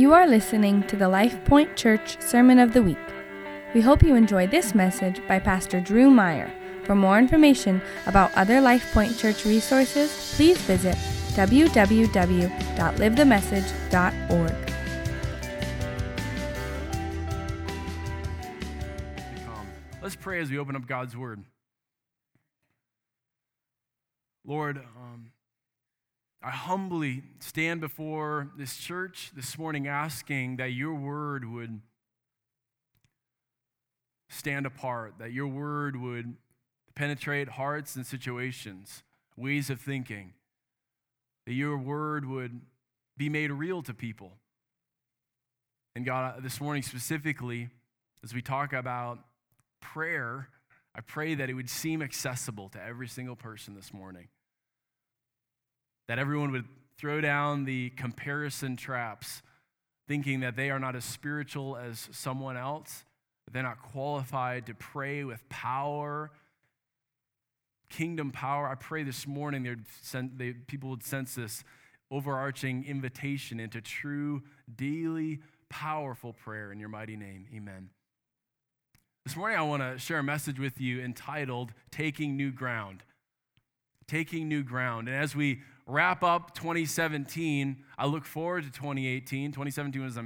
You are listening to the Life Point Church Sermon of the Week. We hope you enjoy this message by Pastor Drew Meyer. For more information about other Life Point Church resources, please visit www.livethemessage.org. Let's pray as we open up God's Word. Lord, um, I humbly stand before this church this morning asking that your word would stand apart, that your word would penetrate hearts and situations, ways of thinking, that your word would be made real to people. And God, uh, this morning specifically, as we talk about prayer, I pray that it would seem accessible to every single person this morning that everyone would throw down the comparison traps, thinking that they are not as spiritual as someone else, that they're not qualified to pray with power, kingdom power. I pray this morning they, people would sense this overarching invitation into true, daily, powerful prayer in your mighty name. Amen. This morning, I want to share a message with you entitled Taking New Ground. Taking New Ground. And as we wrap up 2017. I look forward to 2018. 2017 was,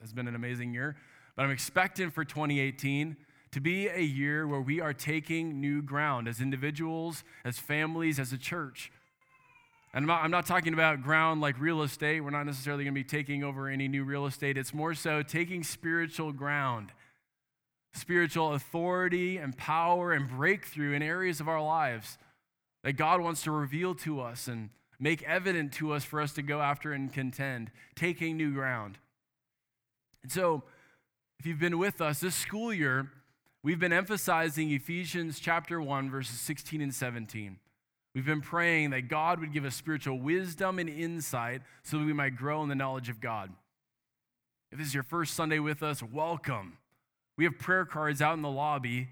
has been an amazing year, but I'm expecting for 2018 to be a year where we are taking new ground as individuals, as families, as a church. And I'm not, I'm not talking about ground like real estate. We're not necessarily going to be taking over any new real estate. It's more so taking spiritual ground, spiritual authority and power and breakthrough in areas of our lives that God wants to reveal to us and make evident to us for us to go after and contend, taking new ground. And so, if you've been with us this school year, we've been emphasizing Ephesians chapter 1, verses 16 and 17. We've been praying that God would give us spiritual wisdom and insight so that we might grow in the knowledge of God. If this is your first Sunday with us, welcome. We have prayer cards out in the lobby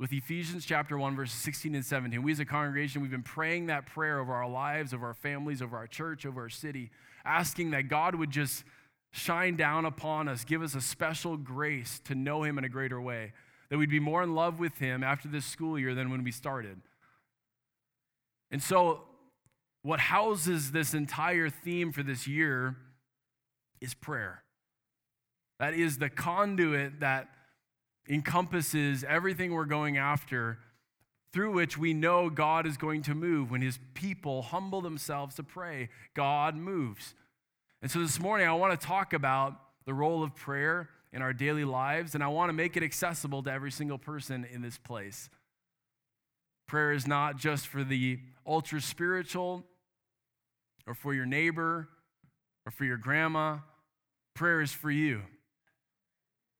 with Ephesians chapter 1, verses 16 and 17. We as a congregation, we've been praying that prayer over our lives, over our families, over our church, over our city, asking that God would just shine down upon us, give us a special grace to know Him in a greater way, that we'd be more in love with Him after this school year than when we started. And so, what houses this entire theme for this year is prayer. That is the conduit that encompasses everything we're going after through which we know God is going to move. When his people humble themselves to pray, God moves. And so this morning, I want to talk about the role of prayer in our daily lives, and I want to make it accessible to every single person in this place. Prayer is not just for the ultra spiritual or for your neighbor or for your grandma. Prayer is for you.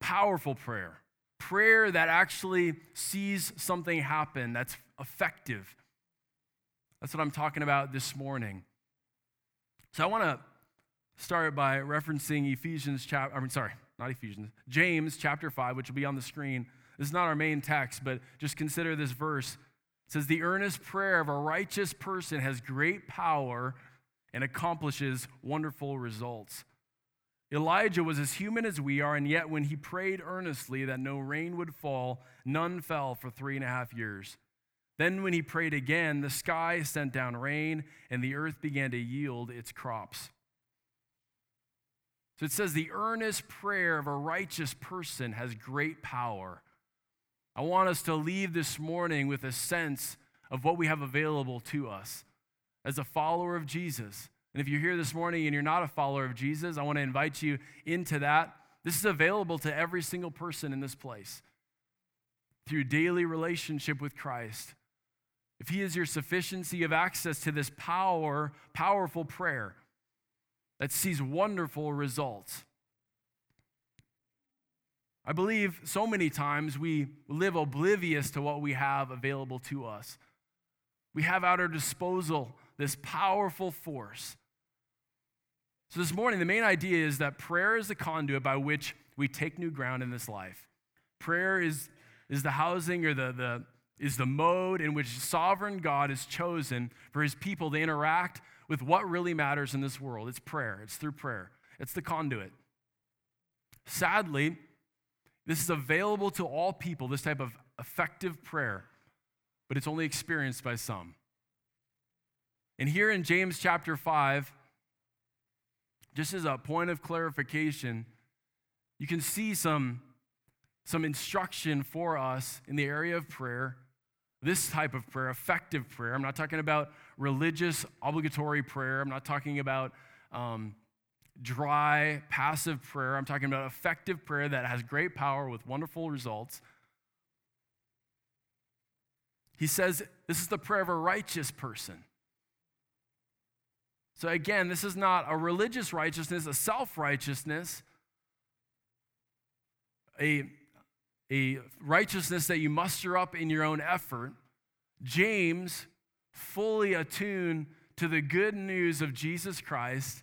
Powerful prayer prayer that actually sees something happen that's effective. That's what I'm talking about this morning. So I want to start by referencing Ephesians chapter, I mean, sorry, not Ephesians, James chapter 5, which will be on the screen. This is not our main text, but just consider this verse. It says, The earnest prayer of a righteous person has great power and accomplishes wonderful results. Elijah was as human as we are, and yet when he prayed earnestly that no rain would fall, none fell for three and a half years. Then, when he prayed again, the sky sent down rain, and the earth began to yield its crops. So it says, the earnest prayer of a righteous person has great power. I want us to leave this morning with a sense of what we have available to us as a follower of Jesus and if you're here this morning and you're not a follower of Jesus, I want to invite you into that. This is available to every single person in this place through daily relationship with Christ. If He is your sufficiency, you have access to this power, powerful prayer that sees wonderful results. I believe so many times we live oblivious to what we have available to us. We have at our disposal this powerful force so, this morning, the main idea is that prayer is the conduit by which we take new ground in this life. Prayer is, is the housing or the, the, is the mode in which sovereign God is chosen for his people to interact with what really matters in this world. It's prayer, it's through prayer, it's the conduit. Sadly, this is available to all people, this type of effective prayer, but it's only experienced by some. And here in James chapter 5, just as a point of clarification, you can see some, some instruction for us in the area of prayer, this type of prayer, effective prayer. I'm not talking about religious, obligatory prayer. I'm not talking about um, dry, passive prayer. I'm talking about effective prayer that has great power with wonderful results. He says this is the prayer of a righteous person. So, again, this is not a religious righteousness, a self righteousness, a, a righteousness that you muster up in your own effort. James, fully attuned to the good news of Jesus Christ,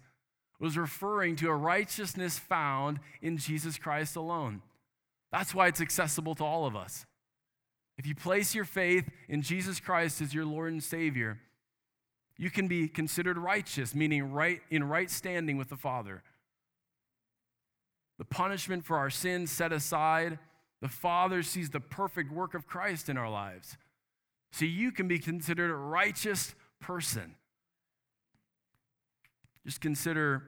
was referring to a righteousness found in Jesus Christ alone. That's why it's accessible to all of us. If you place your faith in Jesus Christ as your Lord and Savior, you can be considered righteous, meaning right in right standing with the Father. The punishment for our sins set aside, the Father sees the perfect work of Christ in our lives. So you can be considered a righteous person. Just consider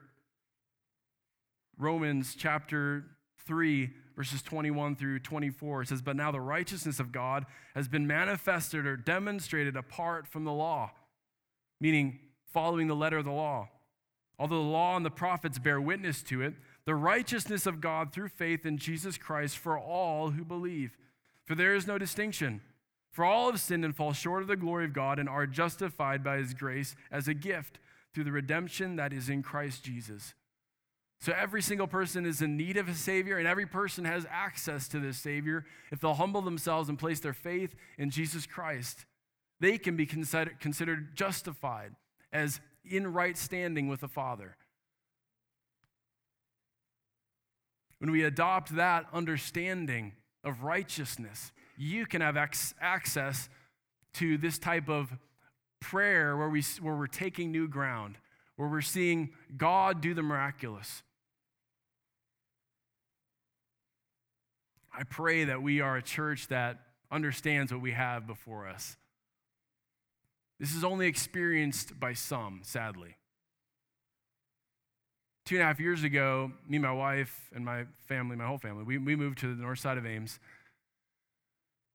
Romans chapter 3, verses 21 through 24. It says, But now the righteousness of God has been manifested or demonstrated apart from the law meaning following the letter of the law. Although the law and the prophets bear witness to it, the righteousness of God through faith in Jesus Christ for all who believe. For there is no distinction. For all have sinned and fall short of the glory of God and are justified by his grace as a gift through the redemption that is in Christ Jesus. So every single person is in need of a Savior, and every person has access to this Savior if they'll humble themselves and place their faith in Jesus Christ they can be considered, justified as in right standing with the Father. When we adopt that understanding of righteousness, you can have access to this type of prayer where, we, where we're taking new ground, where we're seeing God do the miraculous. I pray that we are a church that understands what we have before us. This is only experienced by some, sadly. Two and a half years ago, me, my wife, and my family, my whole family, we, we moved to the north side of Ames.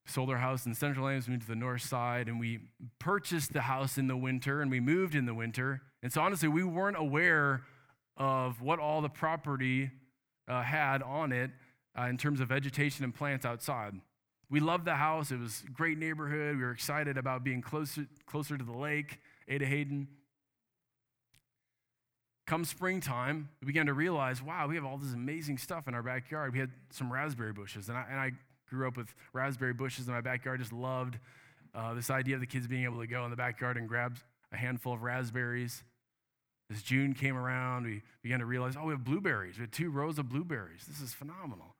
Sold our house in central Ames, moved to the north side, and we purchased the house in the winter and we moved in the winter. And so, honestly, we weren't aware of what all the property uh, had on it uh, in terms of vegetation and plants outside. We loved the house. It was a great neighborhood. We were excited about being closer, closer to the lake, Ada Hayden. Come springtime, we began to realize, wow, we have all this amazing stuff in our backyard. We had some raspberry bushes, and I, and I grew up with raspberry bushes in my backyard. Just loved uh, this idea of the kids being able to go in the backyard and grab a handful of raspberries. As June came around, we began to realize, oh, we have blueberries. We had two rows of blueberries. This is phenomenal.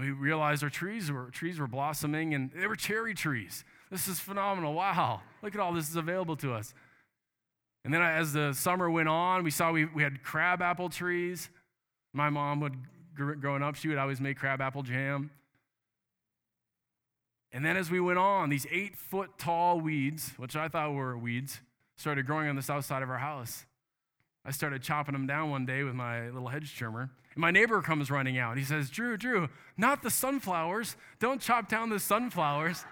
We realized our trees were, trees were blossoming and they were cherry trees. This is phenomenal. Wow. Look at all this is available to us. And then as the summer went on, we saw we, we had crab apple trees. My mom would, growing up, she would always make crab apple jam. And then as we went on, these eight foot tall weeds, which I thought were weeds, started growing on the south side of our house. I started chopping them down one day with my little hedge trimmer. And my neighbor comes running out. He says, Drew, Drew, not the sunflowers. Don't chop down the sunflowers.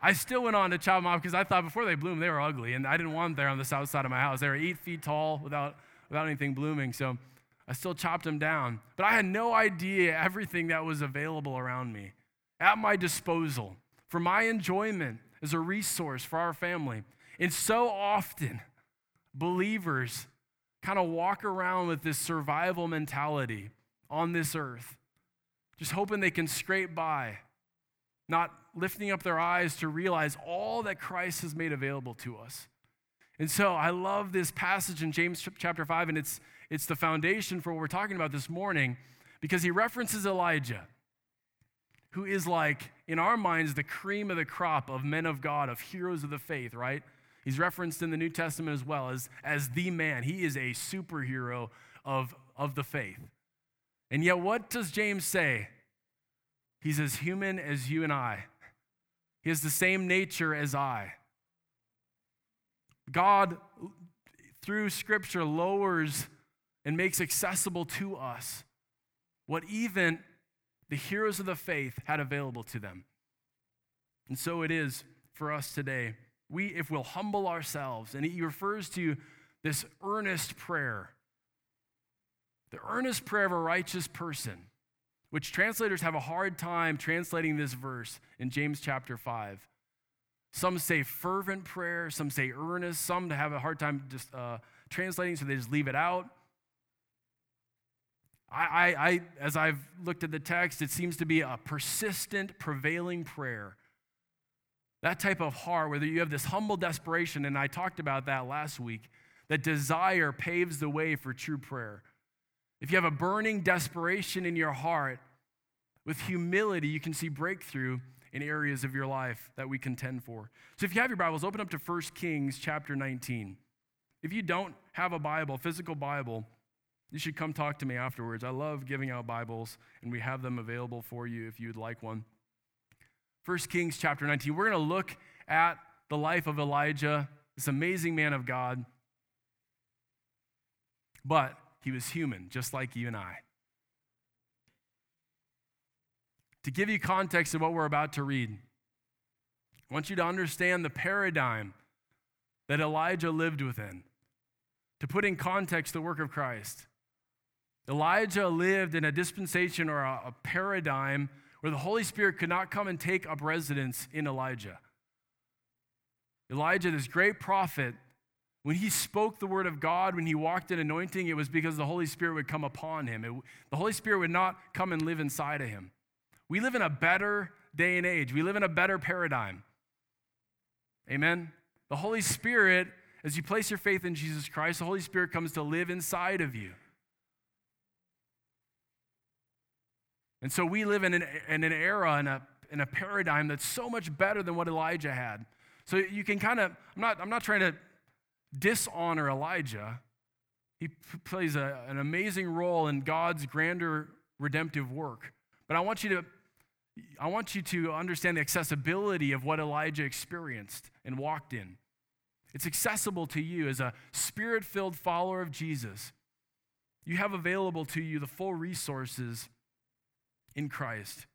I still went on to chop them off because I thought before they bloomed, they were ugly. And I didn't want them there on the south side of my house. They were eight feet tall without, without anything blooming. So I still chopped them down. But I had no idea everything that was available around me at my disposal for my enjoyment as a resource for our family. And so often, believers kind of walk around with this survival mentality on this earth, just hoping they can scrape by, not lifting up their eyes to realize all that Christ has made available to us. And so I love this passage in James chapter 5, and it's, it's the foundation for what we're talking about this morning because he references Elijah, who is like, in our minds, the cream of the crop of men of God, of heroes of the faith, right? He's referenced in the New Testament as well as, as the man. He is a superhero of, of the faith. And yet, what does James say? He's as human as you and I, he has the same nature as I. God, through Scripture, lowers and makes accessible to us what even the heroes of the faith had available to them. And so it is for us today. We, if we'll humble ourselves, and he refers to this earnest prayer, the earnest prayer of a righteous person, which translators have a hard time translating this verse in James chapter 5. Some say fervent prayer, some say earnest, some have a hard time just uh, translating, so they just leave it out. I, I, I, as I've looked at the text, it seems to be a persistent, prevailing prayer. That type of heart, whether you have this humble desperation, and I talked about that last week, that desire paves the way for true prayer. If you have a burning desperation in your heart, with humility, you can see breakthrough in areas of your life that we contend for. So if you have your Bibles, open up to 1 Kings chapter 19. If you don't have a Bible, physical Bible, you should come talk to me afterwards. I love giving out Bibles, and we have them available for you if you'd like one. 1 Kings chapter 19. We're going to look at the life of Elijah, this amazing man of God. But he was human, just like you and I. To give you context of what we're about to read, I want you to understand the paradigm that Elijah lived within. To put in context the work of Christ. Elijah lived in a dispensation or a, paradigm where the Holy Spirit could not come and take up residence in Elijah. Elijah, this great prophet, when he spoke the word of God, when he walked in anointing, it was because the Holy Spirit would come upon him. It, the Holy Spirit would not come and live inside of him. We live in a better day and age, we live in a better paradigm. Amen? The Holy Spirit, as you place your faith in Jesus Christ, the Holy Spirit comes to live inside of you. And so we live in an, in an era, in a, in a paradigm that's so much better than what Elijah had. So you can kind of, I'm not, I'm not trying to dishonor Elijah. He p- plays a, an amazing role in God's grander redemptive work. But I want you to I want you to understand the accessibility of what Elijah experienced and walked in. It's accessible to you as a spirit filled follower of Jesus. You have available to you the full resources in Christ.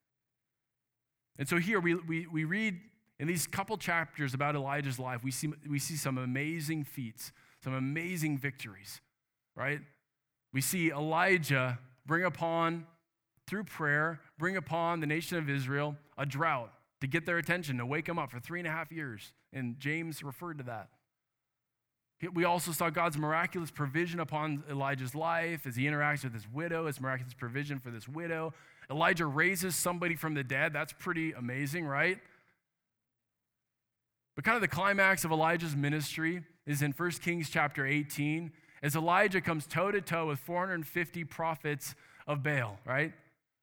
And so here we, we, we read in these couple chapters about Elijah's life, we see, we see some amazing feats, some amazing victories, right? We see Elijah bring upon, through prayer, bring upon the nation of Israel a drought to get their attention, to wake them up for three and a half years. And James referred to that. We also saw God's miraculous provision upon Elijah's life as he interacts with his widow, his miraculous provision for this widow, Elijah raises somebody from the dead. That's pretty amazing, right? But kind of the climax of Elijah's ministry is in 1 Kings chapter 18, as Elijah comes toe to toe with 450 prophets of Baal, right?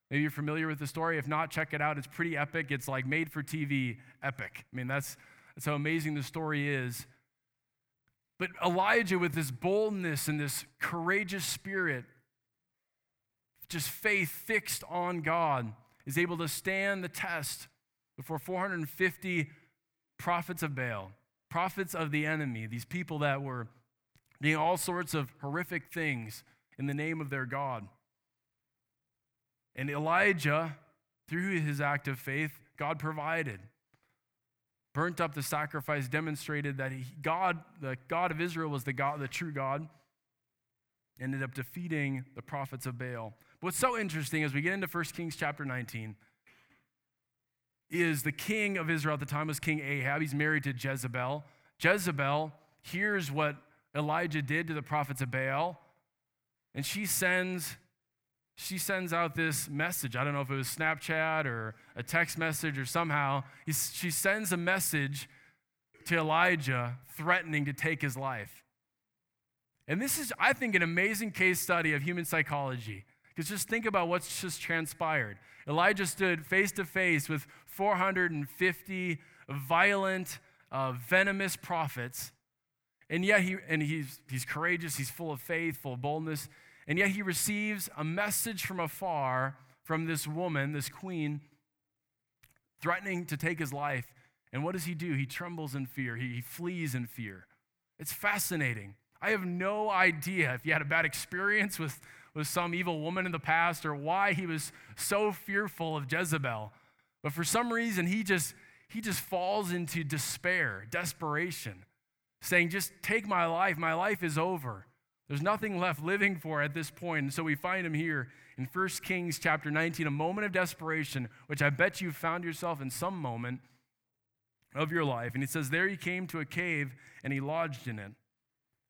Maybe you're familiar with the story. If not, check it out. It's pretty epic. It's like made for TV epic. I mean, that's, that's how amazing the story is. But Elijah, with this boldness and this courageous spirit, just faith fixed on God, is able to stand the test before 450 prophets of Baal, prophets of the enemy, these people that were doing all sorts of horrific things in the name of their God. And Elijah, through his act of faith, God provided. Burnt up the sacrifice, demonstrated that he, God, the God of Israel, was the God, the true God. Ended up defeating the prophets of Baal. What's so interesting as we get into 1 Kings chapter 19 is the king of Israel at the time was King Ahab. He's married to Jezebel. Jezebel hears what Elijah did to the prophets of Baal, and she sends she sends out this message. I don't know if it was Snapchat or a text message or somehow. she sends a message to Elijah threatening to take his life. And this is, I think, an amazing case study of human psychology. Because just think about what's just transpired. Elijah stood face to face with 450 violent, uh, venomous prophets And yet he and he's he's courageous, he's full of faith, full of boldness, and yet he receives a message from afar from this woman, this queen, threatening to take his life. And what does he do? He trembles in fear. He, he flees in fear. It's fascinating. I have no idea if he had a bad experience with, with some evil woman in the past or why he was so fearful of Jezebel. But for some reason, he just, he just falls into despair, desperation, saying, Just take my life. My life is over. There's nothing left living for at this point. And so we find him here in 1 Kings chapter 19, a moment of desperation, which I bet you found yourself in some moment of your life. And he says, There he came to a cave and he lodged in it.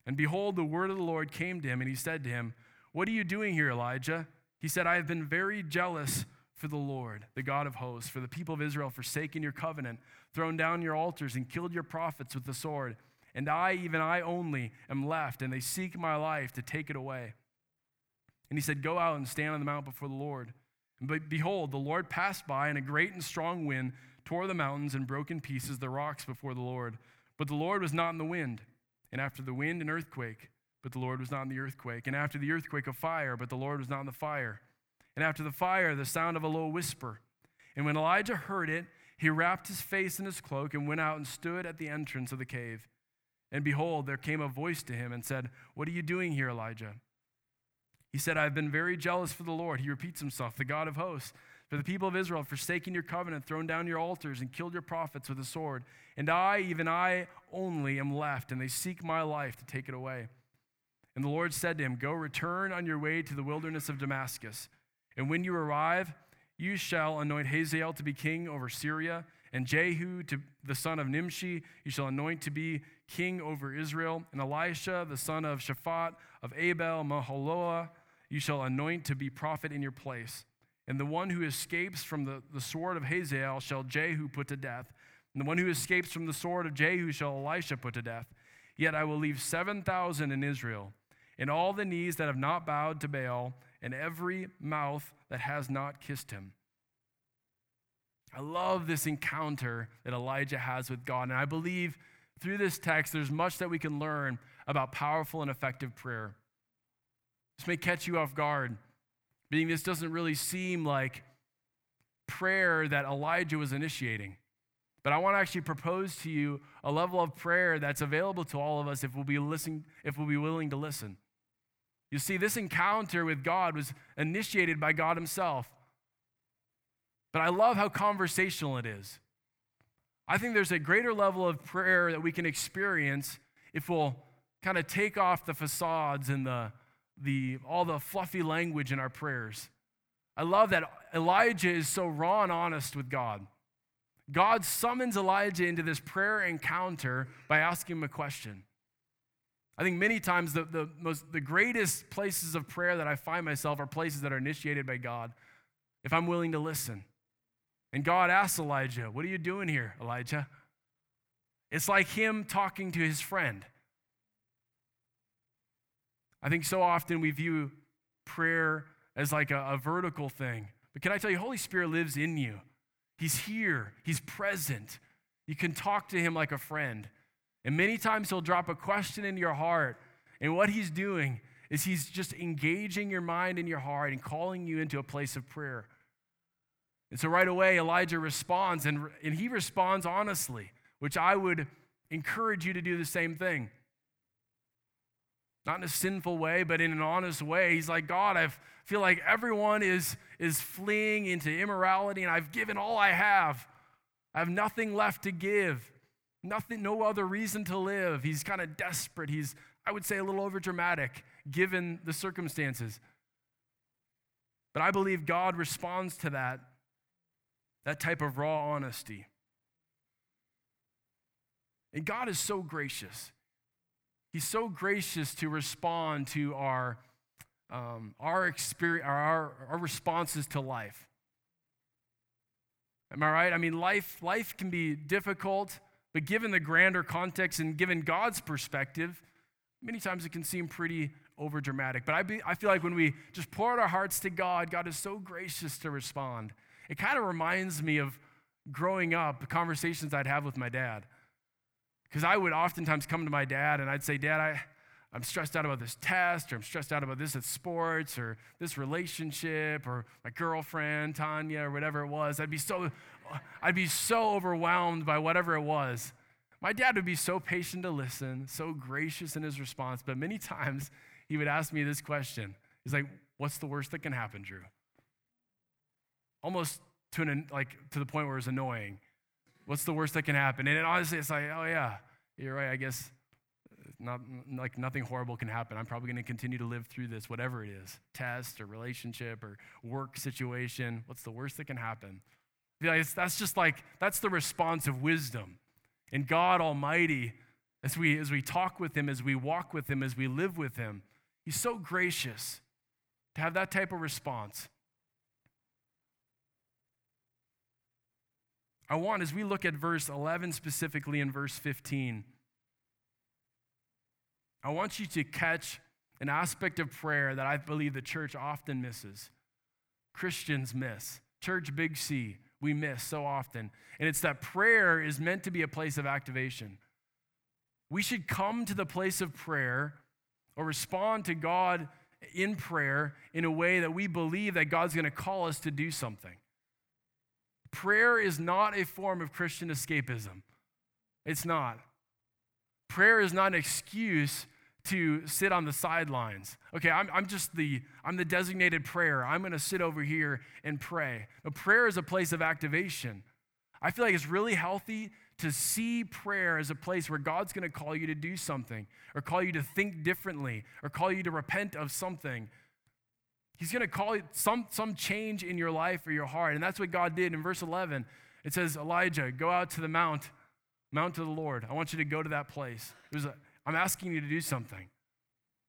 And behold, the word of the Lord came to him, and he said to him, What are you doing here, Elijah? He said, I have been very jealous for the Lord, the God of hosts, for the people of Israel, forsaken your covenant, thrown down your altars, and killed your prophets with the sword. And I, even I only, am left, and they seek my life to take it away. And he said, Go out and stand on the mount before the Lord. And behold, the Lord passed by, and a great and strong wind tore the mountains and broke in pieces the rocks before the Lord. But the Lord was not in the wind. And after the wind, an earthquake, but the Lord was not in the earthquake. And after the earthquake, a fire, but the Lord was not in the fire. And after the fire, the sound of a low whisper. And when Elijah heard it, he wrapped his face in his cloak and went out and stood at the entrance of the cave. And behold, there came a voice to him and said, What are you doing here, Elijah? He said, I've been very jealous for the Lord. He repeats himself, the God of hosts. For the people of Israel have forsaken your covenant, thrown down your altars, and killed your prophets with a sword. And I, even I only, am left, and they seek my life to take it away. And the Lord said to him, Go return on your way to the wilderness of Damascus. And when you arrive, you shall anoint Hazael to be king over Syria, and Jehu, to the son of Nimshi, you shall anoint to be king over Israel, and Elisha, the son of Shaphat of Abel Meholah, you shall anoint to be prophet in your place. And the one who escapes from the, the sword of Hazael shall Jehu put to death. And the one who escapes from the sword of Jehu shall Elisha put to death. Yet I will leave 7,000 in Israel, and all the knees that have not bowed to Baal, and every mouth that has not kissed him. I love this encounter that Elijah has with God. And I believe through this text, there's much that we can learn about powerful and effective prayer. This may catch you off guard, being this doesn't really seem like prayer that Elijah was initiating. But I want to actually propose to you a level of prayer that's available to all of us if we'll be listening, if we'll be willing to listen. You see, this encounter with God was initiated by God Himself. But I love how conversational it is. I think there's a greater level of prayer that we can experience if we'll kind of take off the facades and the, the, all the fluffy language in our prayers. I love that Elijah is so raw and honest with God. God summons Elijah into this prayer encounter by asking him a question. I think many times the, the, most, the greatest places of prayer that I find myself are places that are initiated by God if I'm willing to listen. And God asks Elijah, What are you doing here, Elijah? It's like him talking to his friend. I think so often we view prayer as like a, a, vertical thing. But can I tell you, Holy Spirit lives in you. He's here, He's present. You can talk to Him like a friend. And many times He'll drop a question in your heart. And what He's doing is He's just engaging your mind and your heart and calling you into a place of prayer. And so right away, Elijah responds, and, and he responds honestly, which I would encourage you to do the same thing. Not in a sinful way, but in an honest way. He's like, God, I feel like everyone is, is fleeing into immorality, and I've given all I have. I have nothing left to give, nothing, no other reason to live. He's kind of desperate. He's, I would say, a little over dramatic given the circumstances. But I believe God responds to that that type of raw honesty. And God is so gracious. He's so gracious to respond to our, um, our, experience, our, our responses to life. Am I right? I mean, life, life can be difficult, but given the grander context and given God's perspective, many times it can seem pretty over dramatic. But I, be, I feel like when we just pour out our hearts to God, God is so gracious to respond. It kind of reminds me of growing up, conversations I'd have with my dad. Because I would oftentimes come to my dad and I'd say, Dad, I, I'm stressed out about this test, or I'm stressed out about this at sports, or this relationship, or my girlfriend, Tanya, or whatever it was. I'd be so, I'd be so overwhelmed by whatever it was. My dad would be so patient to listen, so gracious in his response, but many times he would ask me this question. He's like, What's the worst that can happen, Drew? Almost to an like to the point where it's annoying. What's the worst that can happen? And it, honestly, it's like, oh yeah, you're right. I guess not like nothing horrible can happen. I'm probably going to continue to live through this, whatever it is, test or relationship or work situation. What's the worst that can happen? That's just like that's the response of wisdom. And God Almighty, as we as we talk with Him, as we walk with Him, as we live with Him, He's so gracious to have that type of response. I want, as we look at verse 11 specifically in verse 15, I want you to catch an aspect of prayer that I believe the church often misses. Christians miss. Church Big C, we miss so often. And it's that prayer is meant to be a place of activation. We should come to the place of prayer or respond to God in prayer in a way that we believe that God's going to call us to do something. Prayer is not a form of Christian escapism. It's not. Prayer is not an excuse to sit on the sidelines. Okay, I'm, I'm just the I'm the designated prayer. I'm going to sit over here and pray. But prayer is a place of activation. I feel like it's really healthy to see prayer as a place where God's going to call you to do something, or call you to think differently, or call you to repent of something. He's going to call you some, some change in your life or your heart. And that's what God did in verse 11. It says, Elijah, go out to the mount, mount of the Lord. I want you to go to that place. It was a, I'm asking you to do something.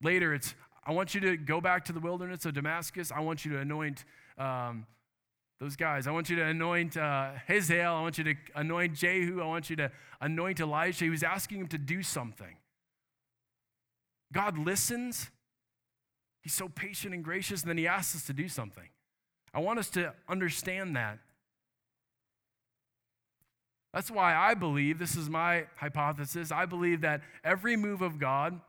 Later, it's, I want you to go back to the wilderness of Damascus. I want you to anoint um, those guys. I want you to anoint uh, Hazael. I want you to anoint Jehu. I want you to anoint Elisha. He was asking him to do something. God listens He's so patient and gracious, and then he asks us to do something. I want us to understand that. That's why I believe, this is my hypothesis, I believe that every move of God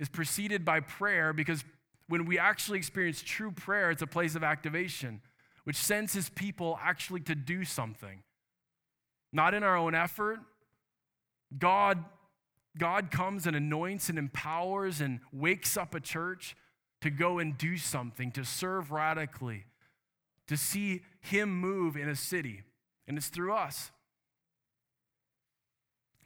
is preceded by prayer because when we actually experience true prayer, it's a place of activation, which sends his people actually to do something. Not in our own effort. God, God comes and anoints and empowers and wakes up a church to go and do something, to serve radically, to see Him move in a city. And it's through us.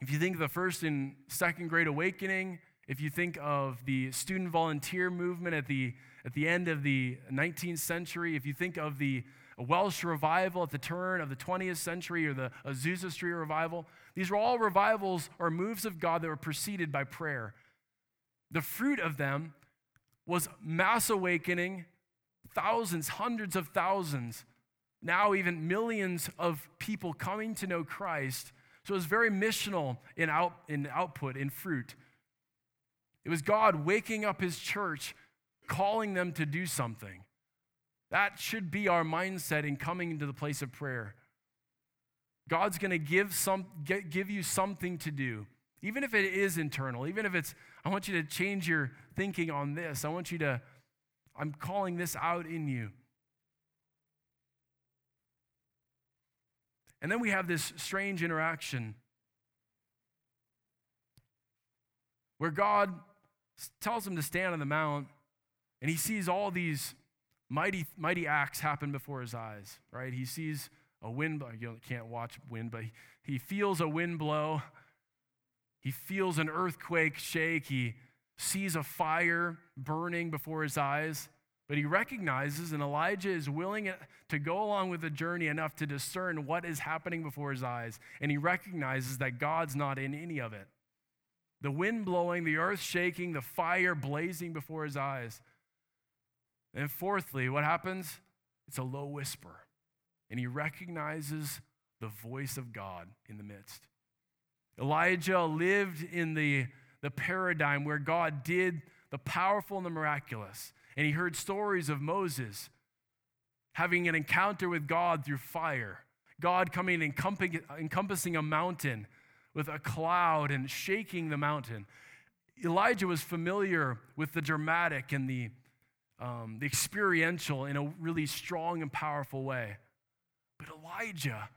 If you think of the first and second great awakening, if you think of the student volunteer movement at the, at the end of the 19th century, if you think of the Welsh revival at the turn of the 20th century or the Azusa Street revival, these were all revivals or moves of God that were preceded by prayer. The fruit of them was mass awakening, thousands, hundreds of thousands, now even millions of people coming to know Christ. So it was very missional in, out, in output, in fruit. It was God waking up his church, calling them to do something. That should be our mindset in coming into the place of prayer. God's going to give, some, give you something to do, even if it is internal, even if it's, I want you to change your thinking on this. I want you to, I'm calling this out in you. And then we have this strange interaction where God tells him to stand on the mount and he sees all these mighty, mighty acts happen before his eyes, right? He sees a wind, you can't watch wind, but he feels a wind blow. He feels an earthquake shake. He sees a fire burning before his eyes, but he recognizes, and Elijah is willing to go along with the journey enough to discern what is happening before his eyes. And he recognizes that God's not in any of it. The wind blowing, the earth shaking, the fire blazing before his eyes. And fourthly, what happens? It's a low whisper. And he recognizes the voice of God in the midst. Elijah lived in the the paradigm where God did the powerful and the miraculous. And he heard stories of Moses having an encounter with God through fire, God coming and encompassing a mountain with a cloud and shaking the mountain. Elijah was familiar with the dramatic and the, um, the experiential in a really strong and powerful way. But Elijah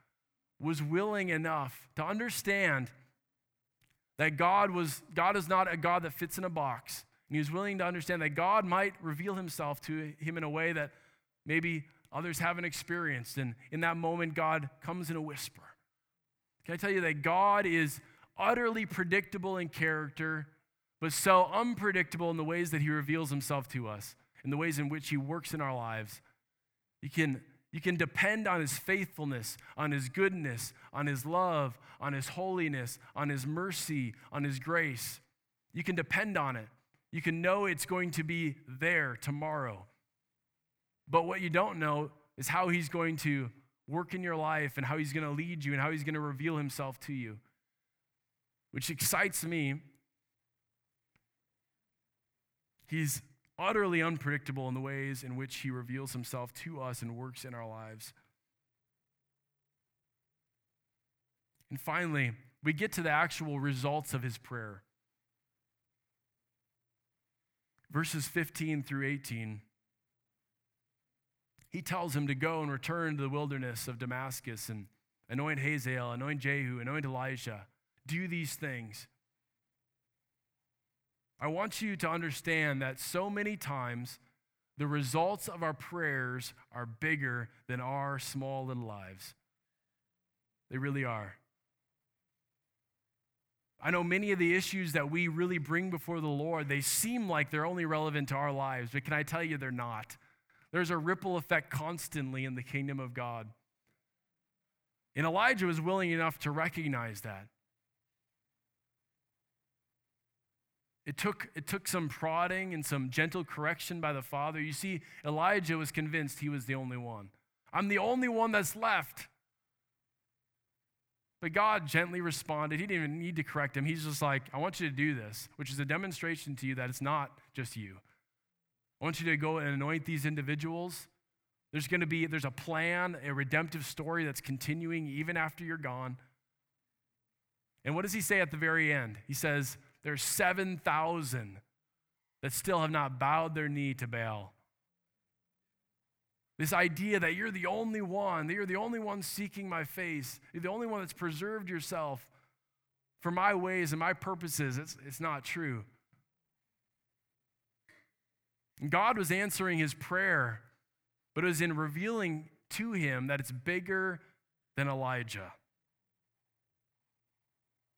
was willing enough to understand that God was God is not a God that fits in a box. And he was willing to understand that God might reveal himself to him in a way that maybe others haven't experienced. And in that moment, God comes in a whisper. Can I tell you that God is utterly predictable in character, but so unpredictable in the ways that he reveals himself to us, in the ways in which he works in our lives? You can you can depend on his faithfulness, on his goodness, on his love, on his holiness, on his mercy, on his grace. You can depend on it. You can know it's going to be there tomorrow. But what you don't know is how he's going to work in your life and how he's going to lead you and how he's going to reveal himself to you, which excites me. He's utterly unpredictable in the ways in which he reveals himself to us and works in our lives. And finally, we get to the actual results of his prayer. Verses 15 through 18. He tells him to go and return to the wilderness of Damascus and anoint Hazael, anoint Jehu, anoint Elisha. Do these things. I want you to understand that so many times the results of our prayers are bigger than our small little lives. They really are. I know many of the issues that we really bring before the Lord, they seem like they're only relevant to our lives, but can I tell you they're not? There's a ripple effect constantly in the kingdom of God. And Elijah was willing enough to recognize that. It took, it took some prodding and some gentle correction by the father. You see, Elijah was convinced he was the only one. I'm the only one that's left. But God gently responded. He didn't even need to correct him. He's just like, I want you to do this, which is a demonstration to you that it's not just you. I want you to go and anoint these individuals. There's going to be, there's a plan, a redemptive story that's continuing even after you're gone. And what does he say at the very end? He says, there's 7,000 that still have not bowed their knee to Baal. This idea that you're the only one, that you're the only one seeking my face, you're the only one that's preserved yourself for my ways and my purposes, it's, it's not true. God was answering his prayer, but it was in revealing to him that it's bigger than Elijah.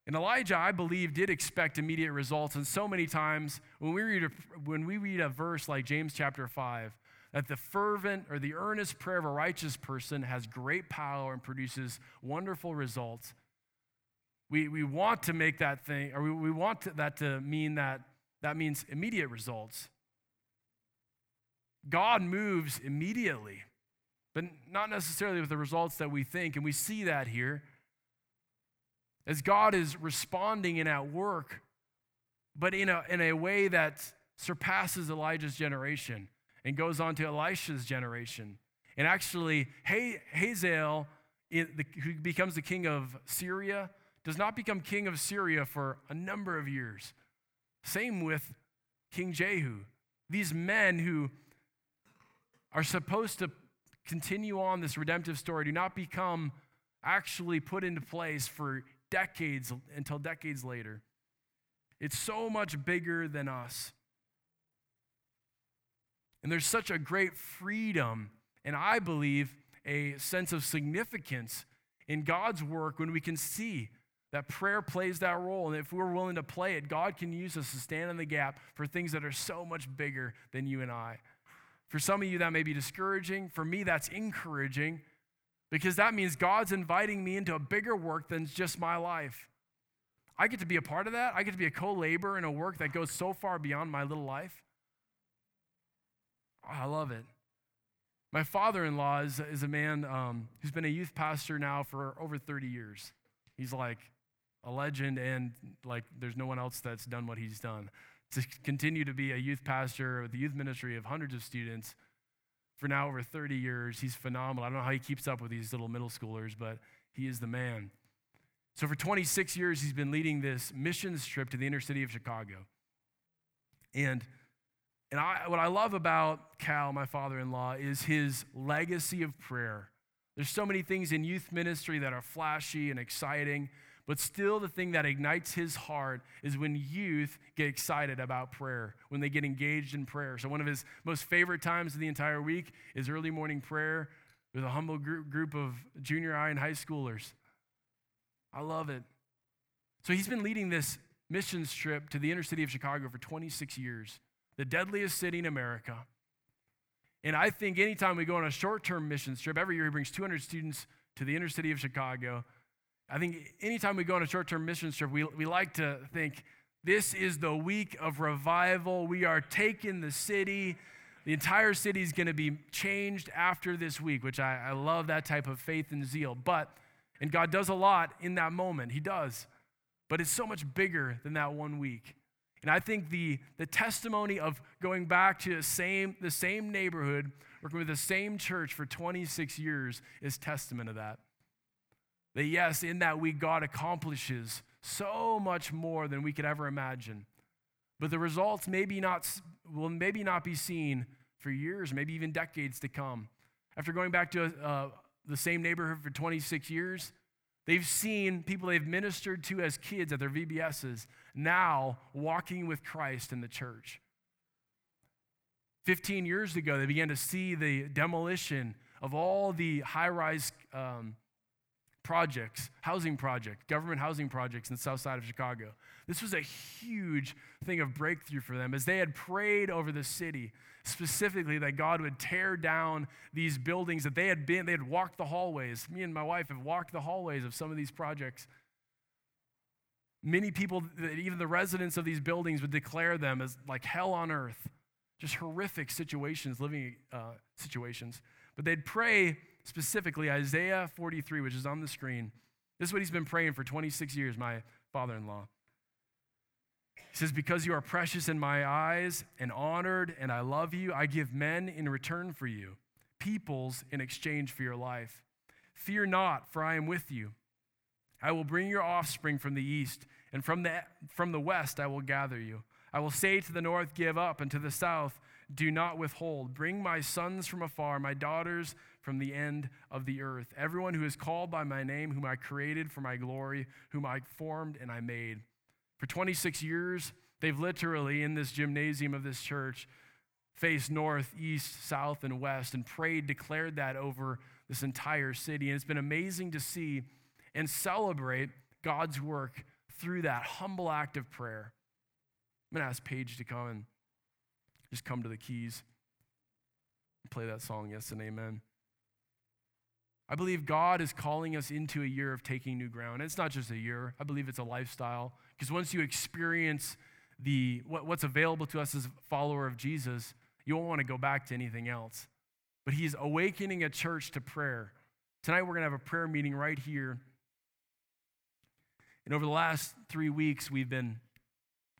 And Elijah, I believe, did expect immediate results. And so many times when we read a, when we read a verse like James chapter 5, that the fervent or the earnest prayer of a righteous person has great power and produces wonderful results. We, we want to make that thing, or we, we want to, that to mean that that means immediate results. God moves immediately, but not necessarily with the results that we think. And we see that here as God is responding and at work, but in a, in a way that surpasses Elijah's generation and goes on to Elisha's generation. And actually, Hazael, who becomes the king of Syria, does not become king of Syria for a number of years. Same with King Jehu. These men who are supposed to continue on this redemptive story do not become actually put into place for decades until decades later. It's so much bigger than us. And there's such a great freedom, and I believe a sense of significance in God's work when we can see that prayer plays that role. And if we're willing to play it, God can use us to stand in the gap for things that are so much bigger than you and I. For some of you, that may be discouraging. For me, that's encouraging because that means God's inviting me into a bigger work than just my life. I get to be a part of that. I get to be a co laborer in a work that goes so far beyond my little life. I love it. My father in law is, is a man um, who's been a youth pastor now for over 30 years. He's like a legend, and like there's no one else that's done what he's done. To continue to be a youth pastor with the youth ministry of hundreds of students for now over 30 years. He's phenomenal. I don't know how he keeps up with these little middle schoolers, but he is the man. So for 26 years, he's been leading this missions trip to the inner city of Chicago. And, and I, what I love about Cal, my father in law, is his legacy of prayer. There's so many things in youth ministry that are flashy and exciting, but still, the thing that ignites his heart is when youth get excited about prayer, when they get engaged in prayer. So, one of his most favorite times of the entire week is early morning prayer with a humble group, group of junior high and high schoolers. I love it. So, he's been leading this missions trip to the inner city of Chicago for 26 years, the deadliest city in America. And I think anytime we go on a short term mission trip, every year he brings 200 students to the inner city of Chicago. I think anytime we go on a short term mission trip, we, we like to think this is the week of revival. We are taking the city. The entire city is going to be changed after this week, which I, I love that type of faith and zeal. But, and God does a lot in that moment. He does. But it's so much bigger than that one week. And I think the, the testimony of going back to the same, the same neighborhood, working with the same church for 26 years is testament of that. That yes, in that week, God accomplishes so much more than we could ever imagine. But the results maybe not, will maybe not be seen for years, maybe even decades to come. After going back to uh, the same neighborhood for 26 years, they've seen people they've ministered to as kids at their VBSs now walking with Christ in the church. 15 years ago, they began to see the demolition of all the high rise um, projects, housing projects, government housing projects in the south side of Chicago. This was a huge thing of breakthrough for them as they had prayed over the city, specifically that God would tear down these buildings that they had been, they had walked the hallways. Me and my wife have walked the hallways of some of these projects. Many people, even the residents of these buildings, would declare them as like hell on earth, just horrific situations, living uh, situations. But they'd pray specifically Isaiah 43, which is on the screen. This is what he's been praying for 26 years, my father in law. He says, Because you are precious in my eyes and honored, and I love you, I give men in return for you, peoples in exchange for your life. Fear not, for I am with you. I will bring your offspring from the east, and from the, from the west I will gather you. I will say to the north, Give up, and to the south, Do not withhold. Bring my sons from afar, my daughters from the end of the earth. Everyone who is called by my name, whom I created for my glory, whom I formed and I made. For 26 years, they've literally, in this gymnasium of this church, faced north, east, south, and west and prayed, declared that over this entire city. And it's been amazing to see and celebrate God's work through that humble act of prayer. I'm going to ask Paige to come and just come to the keys. And play that song, yes and amen. I believe God is calling us into a year of taking new ground. It's not just a year, I believe it's a lifestyle. Because once you experience the, what, what's available to us as a follower of Jesus, you won't want to go back to anything else. But He's awakening a church to prayer. Tonight, we're going to have a prayer meeting right here. And over the last three weeks, we've been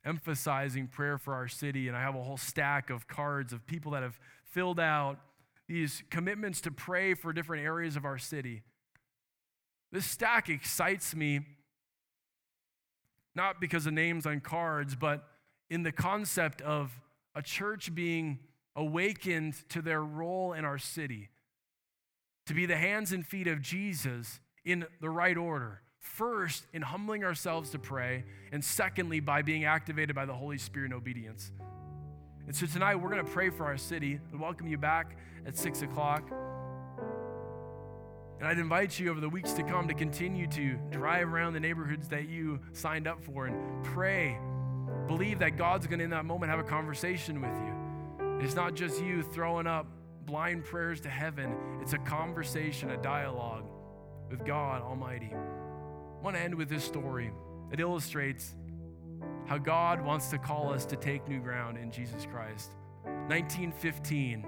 emphasizing prayer for our city. And I have a whole stack of cards of people that have filled out these commitments to pray for different areas of our city. This stack excites me, not because of names on cards, but in the concept of a church being awakened to their role in our city, to be the hands and feet of Jesus in the right order. First, in humbling ourselves to pray, and secondly, by being activated by the Holy Spirit in obedience. And so tonight we're going to pray for our city and welcome you back at 6 o'clock. And I'd invite you over the weeks to come to continue to drive around the neighborhoods that you signed up for and pray. Believe that God's going to, in that moment, have a conversation with you. It's not just you throwing up blind prayers to heaven, it's a conversation, a dialogue with God Almighty. I want to end with this story. It illustrates how God wants to call us to take new ground in Jesus Christ. 1915,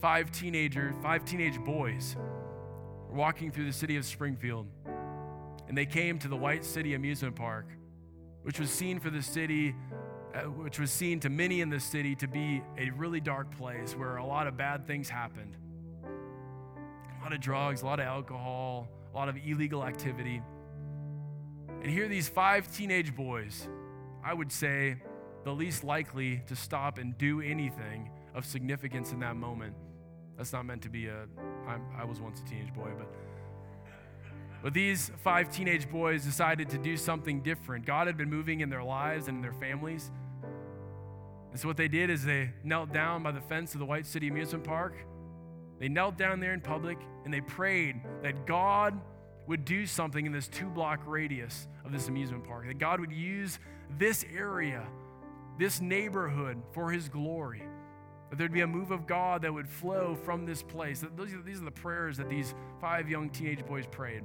five teenagers, five teenage boys were walking through the city of Springfield, and they came to the White City Amusement Park, which was seen for the city, uh, which was seen to many in the city to be a really dark place where a lot of bad things happened. A lot of drugs, a lot of alcohol, a lot of illegal activity. And here, these five teenage boys, I would say the least likely to stop and do anything of significance in that moment. That's not meant to be a. I was once a teenage boy, but. But these five teenage boys decided to do something different. God had been moving in their lives and in their families. And so, what they did is they knelt down by the fence of the White City Amusement Park. They knelt down there in public and they prayed that God would do something in this two block radius of this amusement park, that God would use this area, this neighborhood for His glory. That there'd be a move of God that would flow from this place. These are the prayers that these five young teenage boys prayed.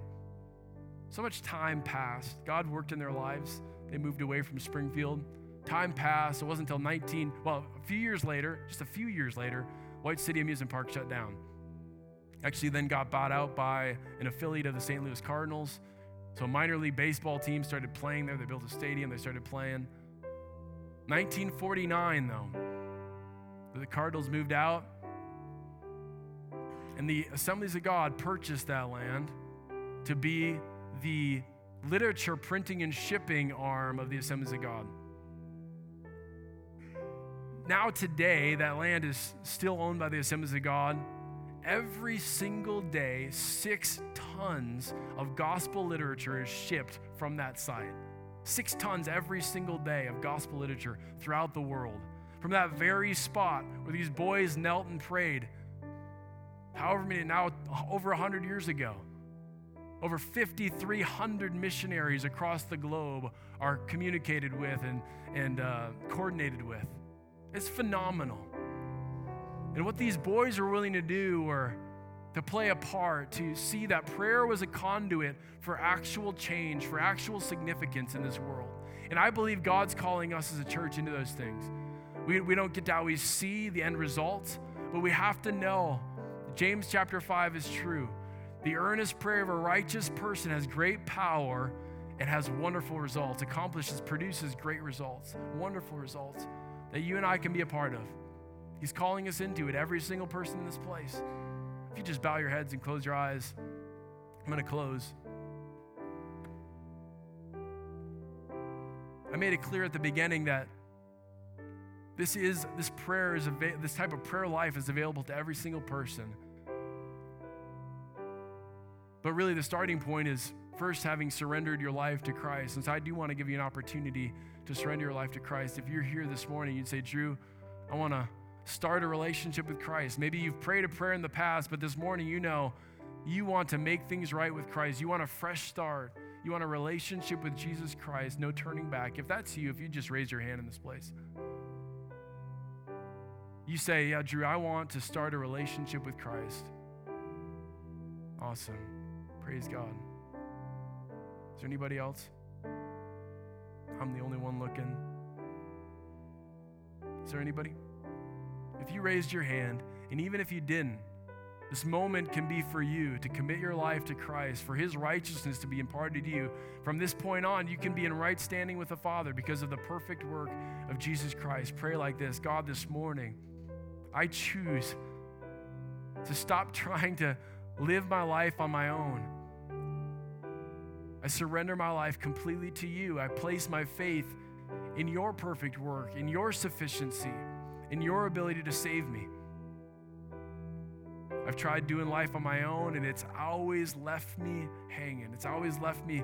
So much time passed. God worked in their lives. They moved away from Springfield. Time passed. It wasn't until 19, well, a few years later, just a few years later, White City Amusement Park shut down. Actually, then got bought out by an affiliate of the St. Louis Cardinals. So, a minor league baseball team started playing there. They built a stadium, they started playing. 1949, though, the Cardinals moved out, and the Assemblies of God purchased that land to be the literature printing and shipping arm of the Assemblies of God. Now, today, that land is still owned by the Assemblies of God. Every single day, six tons of gospel literature is shipped from that site. Six tons every single day of gospel literature throughout the world. From that very spot where these boys knelt and prayed, however many, now over 100 years ago. Over 5,300 missionaries across the globe are communicated with and, and uh, coordinated with. It's phenomenal. And what these boys were willing to do were to play a part, to see that prayer was a conduit for actual change, for actual significance in this world. And I believe God's calling us as a church into those things. We, we don't get to always see the end result, but we have to know James chapter 5 is true. The earnest prayer of a righteous person has great power and has wonderful results, accomplishes, produces great results, wonderful results that you and I can be a part of. He's calling us into it, every single person in this place. If you just bow your heads and close your eyes, I'm going to close. I made it clear at the beginning that this is this prayer is this type of prayer life is available to every single person. But really the starting point is first having surrendered your life to Christ. And so I do want to give you an opportunity to surrender your life to Christ. If you're here this morning, you'd say, Drew, I want to start a relationship with Christ. Maybe you've prayed a prayer in the past, but this morning you know you want to make things right with Christ. You want a fresh start. You want a relationship with Jesus Christ, no turning back. If that's you, if you just raise your hand in this place, you say, Yeah, Drew, I want to start a relationship with Christ. Awesome. Praise God. Is there anybody else? I'm the only one looking. Is there anybody? If you raised your hand, and even if you didn't, this moment can be for you to commit your life to Christ, for His righteousness to be imparted to you. From this point on, you can be in right standing with the Father because of the perfect work of Jesus Christ. Pray like this God, this morning, I choose to stop trying to live my life on my own I surrender my life completely to you. I place my faith in your perfect work, in your sufficiency, in your ability to save me. I've tried doing life on my own, and it's always left me hanging. It's always left me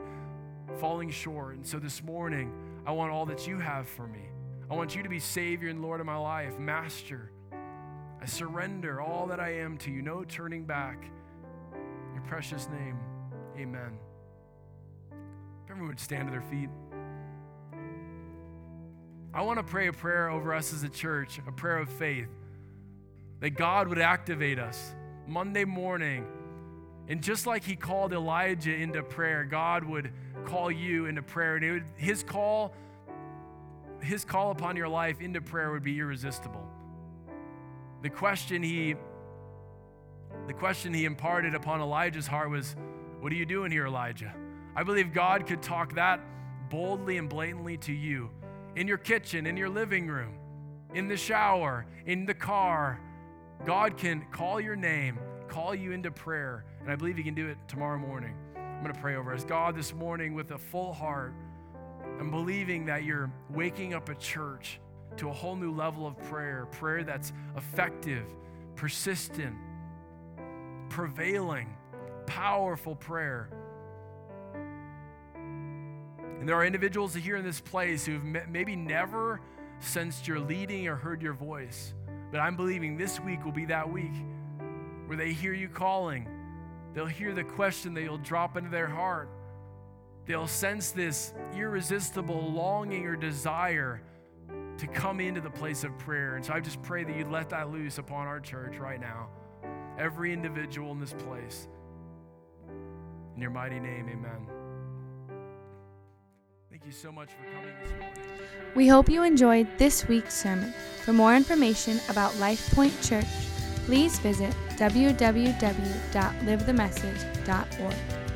falling short. And so this morning, I want all that you have for me. I want you to be Savior and Lord of my life, Master. I surrender all that I am to you, no turning back. In your precious name, amen. Everyone would stand to their feet. I want to pray a prayer over us as a church, a prayer of faith, that God would activate us Monday morning. And just like he called Elijah into prayer, God would call you into prayer. And would, his call, his call upon your life into prayer would be irresistible. The question he the question he imparted upon Elijah's heart was, What are you doing here, Elijah? I believe God could talk that boldly and blatantly to you in your kitchen, in your living room, in the shower, in the car. God can call your name, call you into prayer, and I believe He can do it tomorrow morning. I'm going to pray over us. God, this morning with a full heart, I'm believing that you're waking up a church to a whole new level of prayer, prayer that's effective, persistent, prevailing, powerful prayer. And there are individuals here in this place who've maybe never sensed your leading or heard your voice. But I'm believing this week will be that week where they hear you calling. They'll hear the question that you'll drop into their heart. They'll sense this irresistible longing or desire to come into the place of prayer. And so I just pray that you'd let that loose upon our church right now. Every individual in this place. In your mighty name, amen. Thank you so much for coming this morning. We hope you enjoyed this week's sermon. For more information about LifePoint Church, please visit www.livethemessage.org.